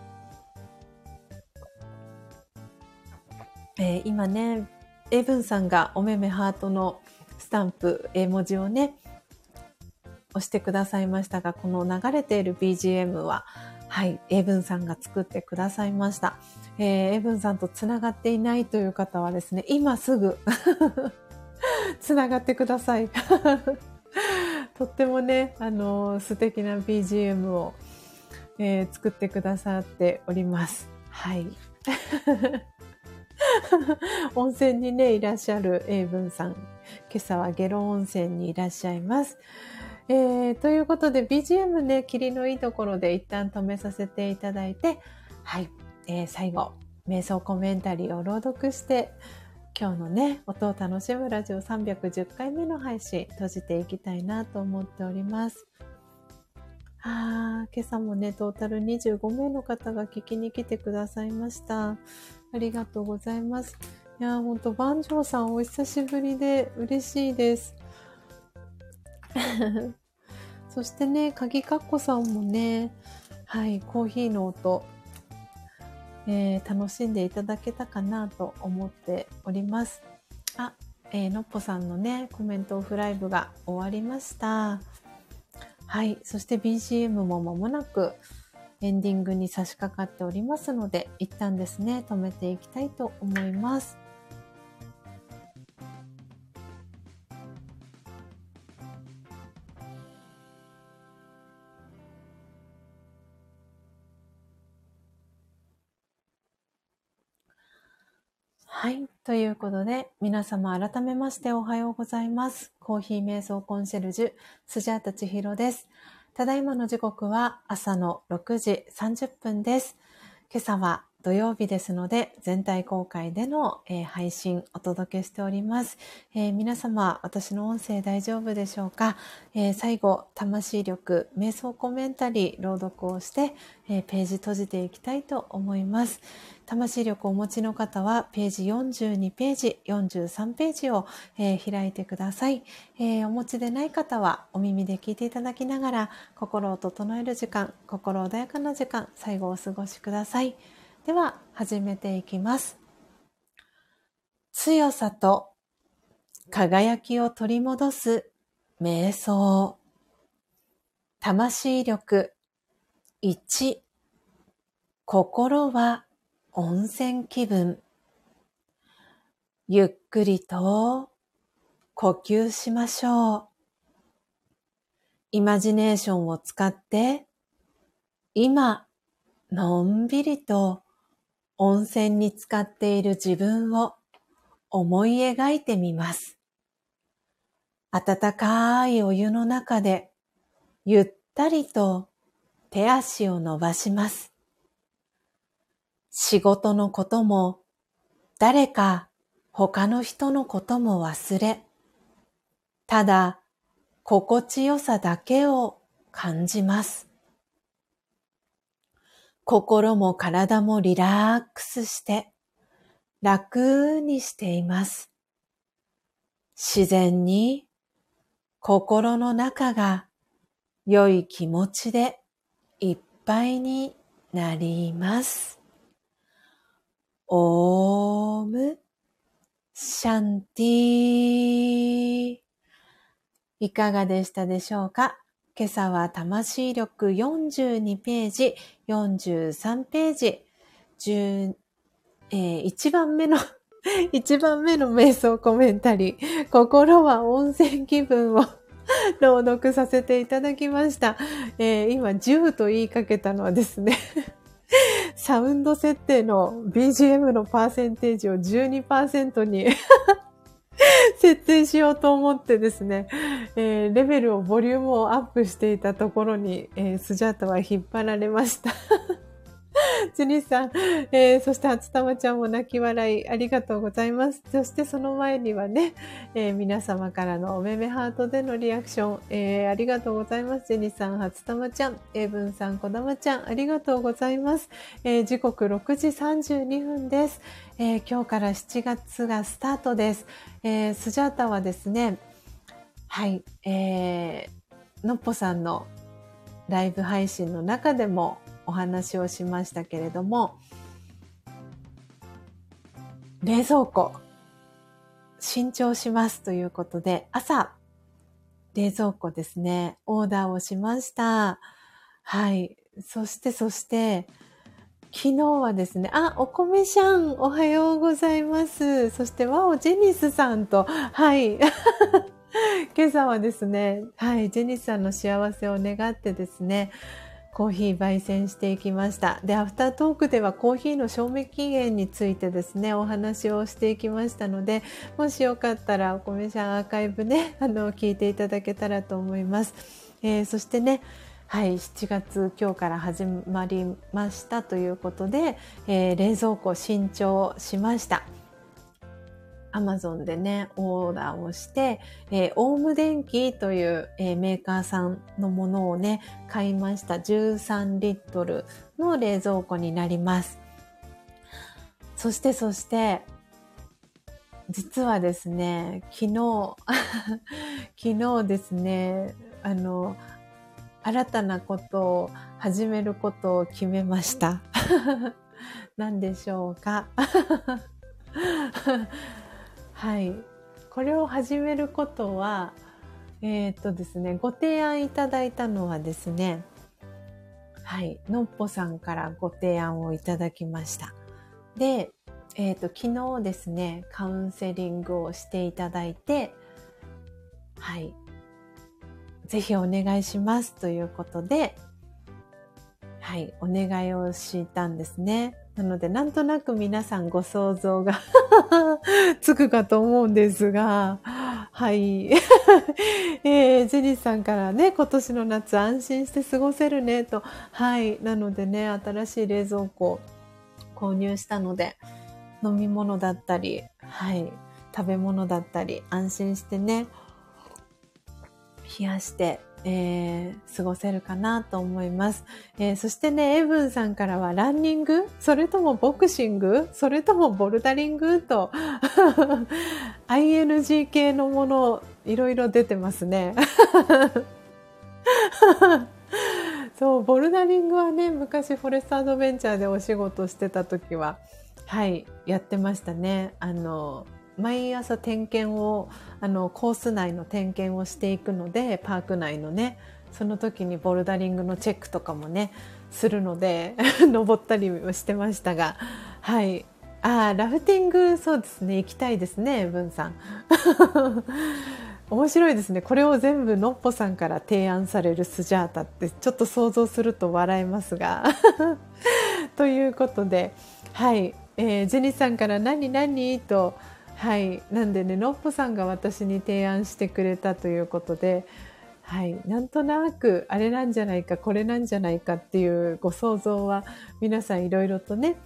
えー、今ね、エブンさんがおめめハートのスタンプ、絵文字をね、押してくださいましたが、この流れている BGM は、はい、エブンさんが作ってくださいました。えー、エブンさんとつながっていないという方はですね、今すぐ つながってください。とってもね、あのー、素敵な BGM を、えー、作ってくださっております。はい。温泉にね、いらっしゃるエイブンさん。今朝はゲロ温泉にいらっしゃいます。えー、ということで BGM ね、霧のいいところで一旦止めさせていただいて、はい、えー、最後、瞑想コメンタリーを朗読して、今日のね、音を楽しむラジオ310回目の配信、閉じていきたいなと思っております。あ今朝もね、トータル25名の方が聞きに来てくださいました。ありがとうございます。いやほんと、万丈さんお久しぶりで嬉しいです。そしてね、鍵かっこさんもね、はい、コーヒーの音、えー、楽しんでいただけたかなと思っております。あ、えー、のっぽさんのね、コメントオフライブが終わりました。はい、そして BGM も間もなくエンディングに差し掛かっておりますので、一旦ですね、止めていきたいと思います。ということで、皆様改めましておはようございます。コーヒー瞑想コンシェルジュ、スジャータチヒロです。ただいまの時刻は朝の6時30分です。今朝は土曜日ですので、全体公開での、えー、配信お届けしております、えー、皆様、私の音声大丈夫でしょうか、えー、最後、魂力、瞑想コメンタリー、朗読をして、えページ閉じていきたいと思います。魂力をお持ちの方は、ページ42ページ、43ページを、えー、開いてください、えー、お持ちでない方は、お耳で聞いていただきながら、心を整える時間、心穏やかな時間、最後お過ごしください。では、始めていきます。強さと輝きを取り戻す瞑想。魂力1。心は温泉気分。ゆっくりと呼吸しましょう。イマジネーションを使って今、のんびりと温泉に浸かっている自分を思い描いてみます。温かいお湯の中でゆったりと手足を伸ばします。仕事のことも、誰か他の人のことも忘れ、ただ心地よさだけを感じます。心も体もリラックスして楽にしています。自然に心の中が良い気持ちでいっぱいになります。オームシャンティいかがでしたでしょうか？今朝は魂力42ページ、43ページ、10えー、1番目の 1番目の瞑想コメンタリー、心は温泉気分を 朗読させていただきました。えー、今10と言いかけたのはですねサウンド設定の BGM のパーセンテージを12%に 設定しようと思ってですね、えー、レベルを、ボリュームをアップしていたところに、えー、スジャータは引っ張られました。ジュニさん、えー、そして初玉ちゃんも泣き笑いありがとうございます。そしてその前にはね、えー、皆様からのおめめハートでのリアクション、えー、ありがとうございます。ジェニさん、初玉ちゃん、エブンさん、こだまちゃん、ありがとうございます。え時刻6時32分です、え今日から7月がスタートです。えスジャータはですね、はい、えー、のっぽさんのライブ配信の中でもお話をしましたけれども、冷蔵庫、新調しますということで、朝、冷蔵庫ですね、オーダーをしました。はい。そして、そして、昨日はですね、あ、お米しゃん、おはようございます。そして、ワオジェニスさんと、はい。今朝はですね、はい、ジェニスさんの幸せを願ってですね、コーヒー焙煎していきました。で、アフタートークではコーヒーの賞味期限についてですね、お話をしていきましたので、もしよかったらお米シャンアーカイブね、あの、聞いていただけたらと思います。えー、そしてね、はい、7月今日から始まりましたということで、えー、冷蔵庫新調しました。アマゾンでね、オーダーをして、えー、オウム電機という、えー、メーカーさんのものをね、買いました。13リットルの冷蔵庫になります。そしてそして、実はですね、昨日、昨日ですね、あの、新たなことを始めることを決めました。何でしょうか？はい。これを始めることは、えっ、とですね、ご提案いただいたのはですね、はい、のっぽさんからご提案をいただきました。で、えっ、と、昨日ですね、カウンセリングをしていただいて、はい、ぜひお願いしますということで、はい、お願いをしたんですね。なので、なんとなく皆さんご想像が つくかと思うんですが、はい。えー、ジェニーさんからね、今年の夏安心して過ごせるね、と。はい。なのでね、新しい冷蔵庫購入したので、飲み物だったり、はい。食べ物だったり、安心してね、冷やして、えー、過ごせるかなと思います。えー、そしてね、エブンさんからはランニング？それともボクシング？それともボルダリング？と ING 系のものいろいろ出てますね。そう、ボルダリングはね、昔フォレストアドベンチャーでお仕事してた時は、はい、やってましたね。あの、毎朝点検をあのコース内の点検をしていくのでパーク内のねその時にボルダリングのチェックとかもねするので 登ったりもしてましたがはい。あラフティングそうですね。行きたいですね文さん。面白いですね。これを全部のっぽさんから提案されるスジャータってちょっと想像すると笑えますが。ということではい、えー、ジェニーさんから何何？とはい。なんでねのっぽさんが私に提案してくれたということではい。なんとなくあれなんじゃないかこれなんじゃないかっていうご想像は皆さんいろいろとね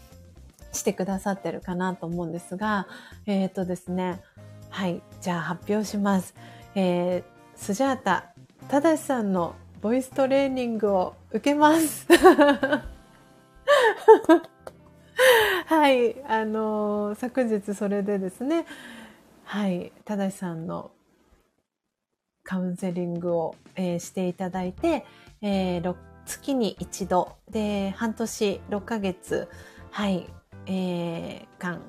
してくださってるかなと思うんですがえっ、ー、とですねはい。じゃあ発表します、えー、スジャータただしさんのボイストレーニングを受けます。はい、あの、昨日それでですね、はい、正さんのカウンセリングを、えー、していただいて、えー、月に一度で半年6ヶ月、はい、えー、間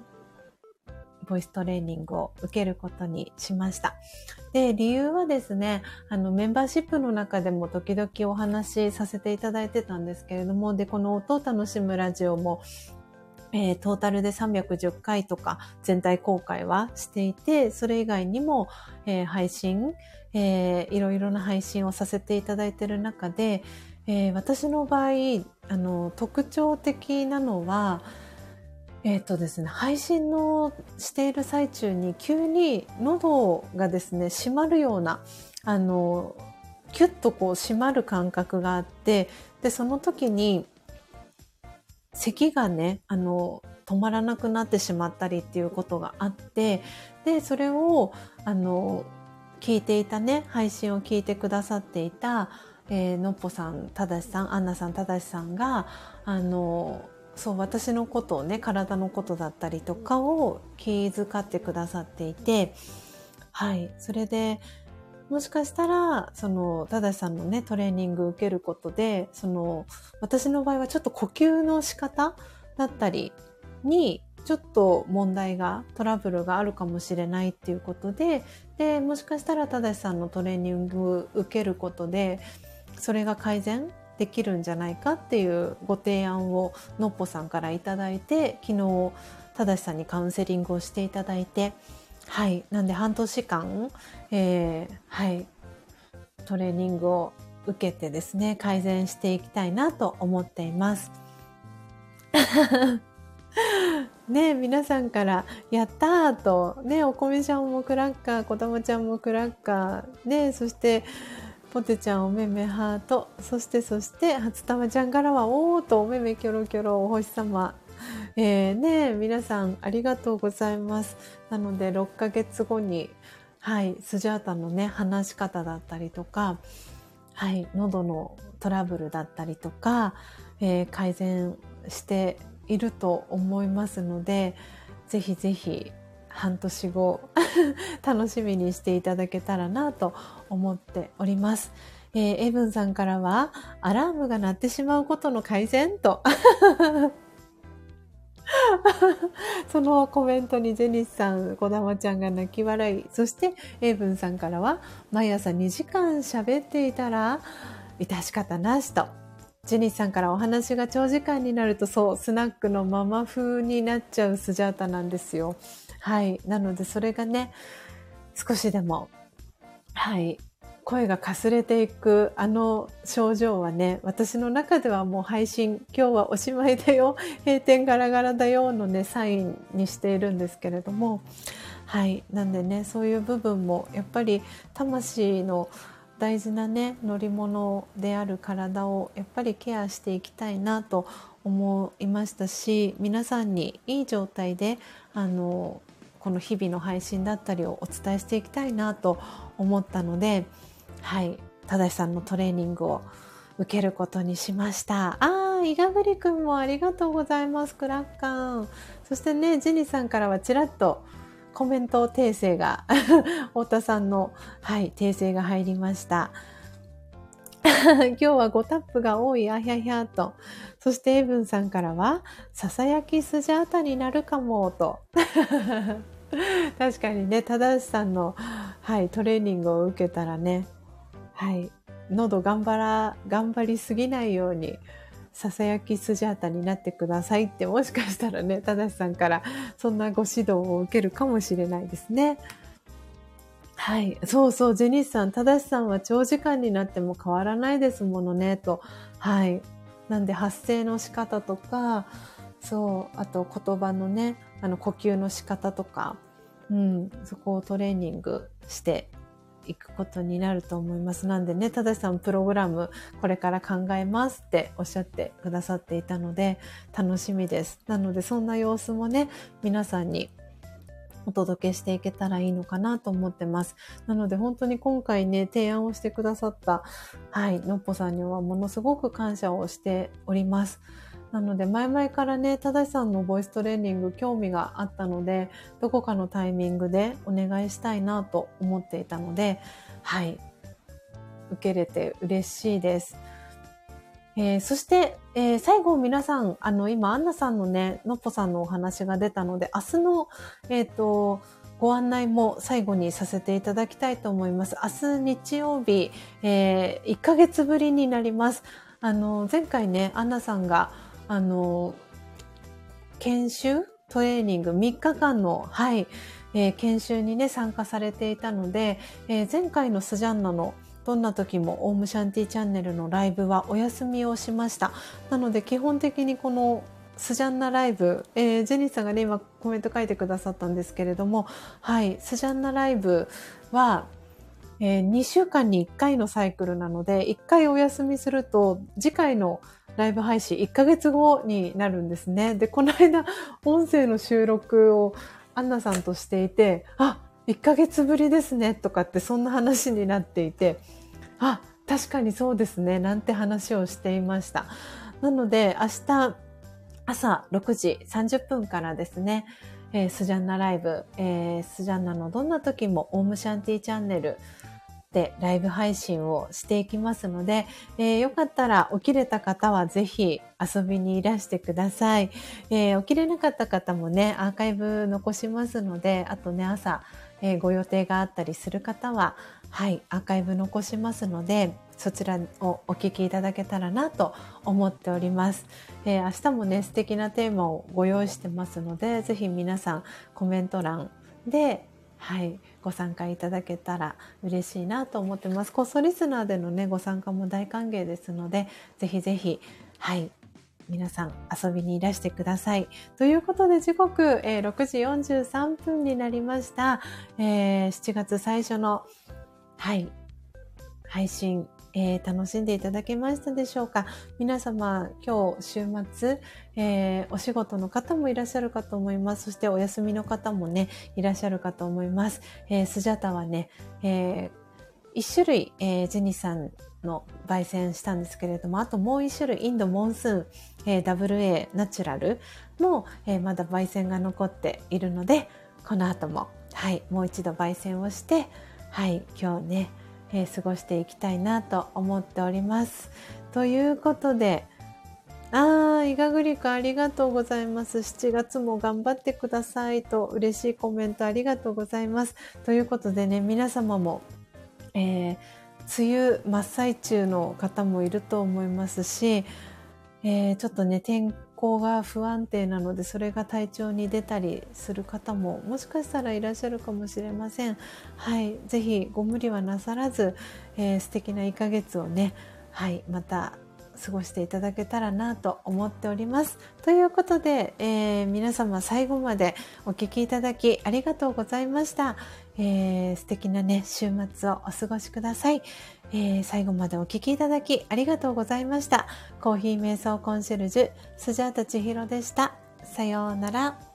ボイストレーニングを受けることにしました。で、理由はですね、あの、メンバーシップの中でも時々お話しさせていただいてたんですけれども、で、この音を楽しむラジオも、えー、トータルで310回とか全体公開はしていて、それ以外にも、えー、配信、えー、いろいろな配信をさせていただいている中で、えー、私の場合、あの、特徴的なのは、えっ、ー、とですね、配信のしている最中に急に喉がですね、閉まるような、あの、キュッとこう閉まる感覚があって、で、その時に、咳がね、あの、止まらなくなってしまったりっていうことがあって、で、それを、あの、聞いていたね、配信を聞いてくださっていた、えー、のっぽさん、ただしさん、アンナさん、ただしさんが、あの、そう、私のことをね、体のことだったりとかを気遣ってくださっていて、はい、それで、もしかしたら、その、たださんのね、トレーニング受けることで、その、私の場合はちょっと呼吸の仕方だったりに、ちょっと問題が、トラブルがあるかもしれないっていうことで、で、もしかしたらただしさんのトレーニング受けることで、それが改善できるんじゃないかっていうご提案をのっぽさんからいただいて、昨日、ただしさんにカウンセリングをしていただいて、はい。なんで半年間、えー、はい。トレーニングを受けてですね、改善していきたいなと思っています。ね皆さんから、やったと、ねお米ちゃんもクラッカー、こたまちゃんもクラッカー、ねそして、ポテちゃんおめめハート、そしてそして、初玉ちゃんからは、おーとおめめキョロキョロお星様、えー、ね皆さんありがとうございます。なので6ヶ月後に、はい、スジャータのね、話し方だったりとか、はい、喉のトラブルだったりとか、えー、改善していると思いますので、ぜひぜひ、半年後 楽しみにしていただけたらなと思っております。えー、エブンさんからは、アラームが鳴ってしまうことの改善と。そのコメントにジェニスさん、こだまちゃんが泣き笑い。そして、エイブンさんからは、毎朝2時間喋っていたら、致し方なしと。ジェニスさんからお話が長時間になると、そう、スナックのママ風になっちゃうスジャータなんですよ。はい。なので、それがね、少しでも、はい、声がかすれていくあの症状はね、私の中ではもう配信、今日はおしまいだよ、閉店ガラガラだよのね、サインにしているんですけれども、はい。なんでね、そういう部分もやっぱり魂の大事なね、乗り物である体をやっぱりケアしていきたいなと思いましたし、皆さんにいい状態で、あの、この日々の配信だったりをお伝えしていきたいなと思ったので、はい、正さんのトレーニングを受けることにしました。ああ、いがぐりくんもありがとうございます、クラッカン。そしてね、ジェニさんからはちらっとコメント訂正が、太田さんの、はい、訂正が入りました。今日は5タップが多い、あひゃひゃと。そしてエブンさんからは、ささやきスジャータになるかも、と。確かにね、正さんの、はい、トレーニングを受けたらね、はい。喉頑張ら、頑張りすぎないように、ささやきスジャータになってくださいってもしかしたらね、ただしさんからそんなご指導を受けるかもしれないですね。はい。そうそう、ジェニスさん、ただしさんは長時間になっても変わらないですものね、と。はい。なんで発声の仕方とか、そう、あと言葉のね、あの呼吸の仕方とか、うん、そこをトレーニングしていくことになると思います。なんでね、ただしさんプログラムこれから考えますっておっしゃってくださっていたので楽しみです。なのでそんな様子もね、皆さんにお届けしていけたらいいのかなと思ってます。なので本当に今回ね、提案をしてくださった、はい、のっぽさんにはものすごく感謝をしております。なので、前々からね、ただしさんのボイストレーニング興味があったので、どこかのタイミングでお願いしたいなと思っていたので、はい、受けれて嬉しいです。えー、そして、えー、最後皆さん、あの、今、アンナさんのね、のっぽさんのお話が出たので、明日の、えっ、ー、と、ご案内も最後にさせていただきたいと思います。明日日曜日、えー、1ヶ月ぶりになります。あの、前回ね、アンナさんが、あの、研修？トレーニング？3日間の、はい、えー、研修にね、参加されていたので、えー、前回のスジャンナのどんな時もオウムシャンティチャンネルのライブはお休みをしました。なので基本的にこのスジャンナライブ、えー、ジェニーさんがね、今コメント書いてくださったんですけれども、はい、スジャンナライブは、えー、2週間に1回のサイクルなので、1回お休みすると、次回のライブ配信1ヶ月後になるんですね。で、この間、音声の収録をアンナさんとしていて、あ、1ヶ月ぶりですね、とかってそんな話になっていて、あ、確かにそうですね、なんて話をしていました。なので、明日、朝6時30分からですね、えー、スジャンナライブ、えー、スジャンナのどんな時もオームシャンティチャンネル、でライブ配信をしていきますので、えー、よかったら起きれた方はぜひ遊びにいらしてください、えー、起きれなかった方もね、アーカイブ残しますので、あとね、朝、えー、ご予定があったりする方は、はい、アーカイブ残しますので、そちらをお聞きいただけたらなと思っております。えー、明日もね、素敵なテーマをご用意してますので、ぜひ皆さんコメント欄ではい、ご参加いただけたら嬉しいなと思ってます。コストリスナーでのね、ご参加も大歓迎ですので、ぜひぜひ、はい、皆さん遊びにいらしてください。ということで時刻、えー、6時43分になりました。えー、7月最初の、はい、配信えー、楽しんでいただけましたでしょうか？皆様、今日週末、えー、お仕事の方もいらっしゃるかと思います。そしてお休みの方もね、いらっしゃるかと思います。えー、スジャタはね、えー、一種類、えー、ジェニさんの焙煎したんですけれども、あともう一種類、インドモンスーン、えー、WA ナチュラルも、えー、まだ焙煎が残っているので、この後も、はい、もう一度焙煎をして、はい、今日ね、えー、過ごしていきたいなと思っております。ということで、あー、いがぐりかありがとうございます。7月も頑張ってくださいと嬉しいコメントありがとうございます。ということでね、皆様も、えー、梅雨真っ最中の方もいると思いますし、えー、ちょっとね、天候が不安定なので、それが体調に出たりする方も、もしかしたらいらっしゃるかもしれません。はい。ぜひ、ご無理はなさらず、えー、素敵な1ヶ月をね、はい。また、過ごしていただけたらなと思っております。ということで、えー、皆様最後までお聴きいただきありがとうございました。えー、素敵なね、週末をお過ごしください。えー、最後までお聴きいただきありがとうございました。コーヒー瞑想コンシェルジュ、スジャータ千尋でした。さようなら。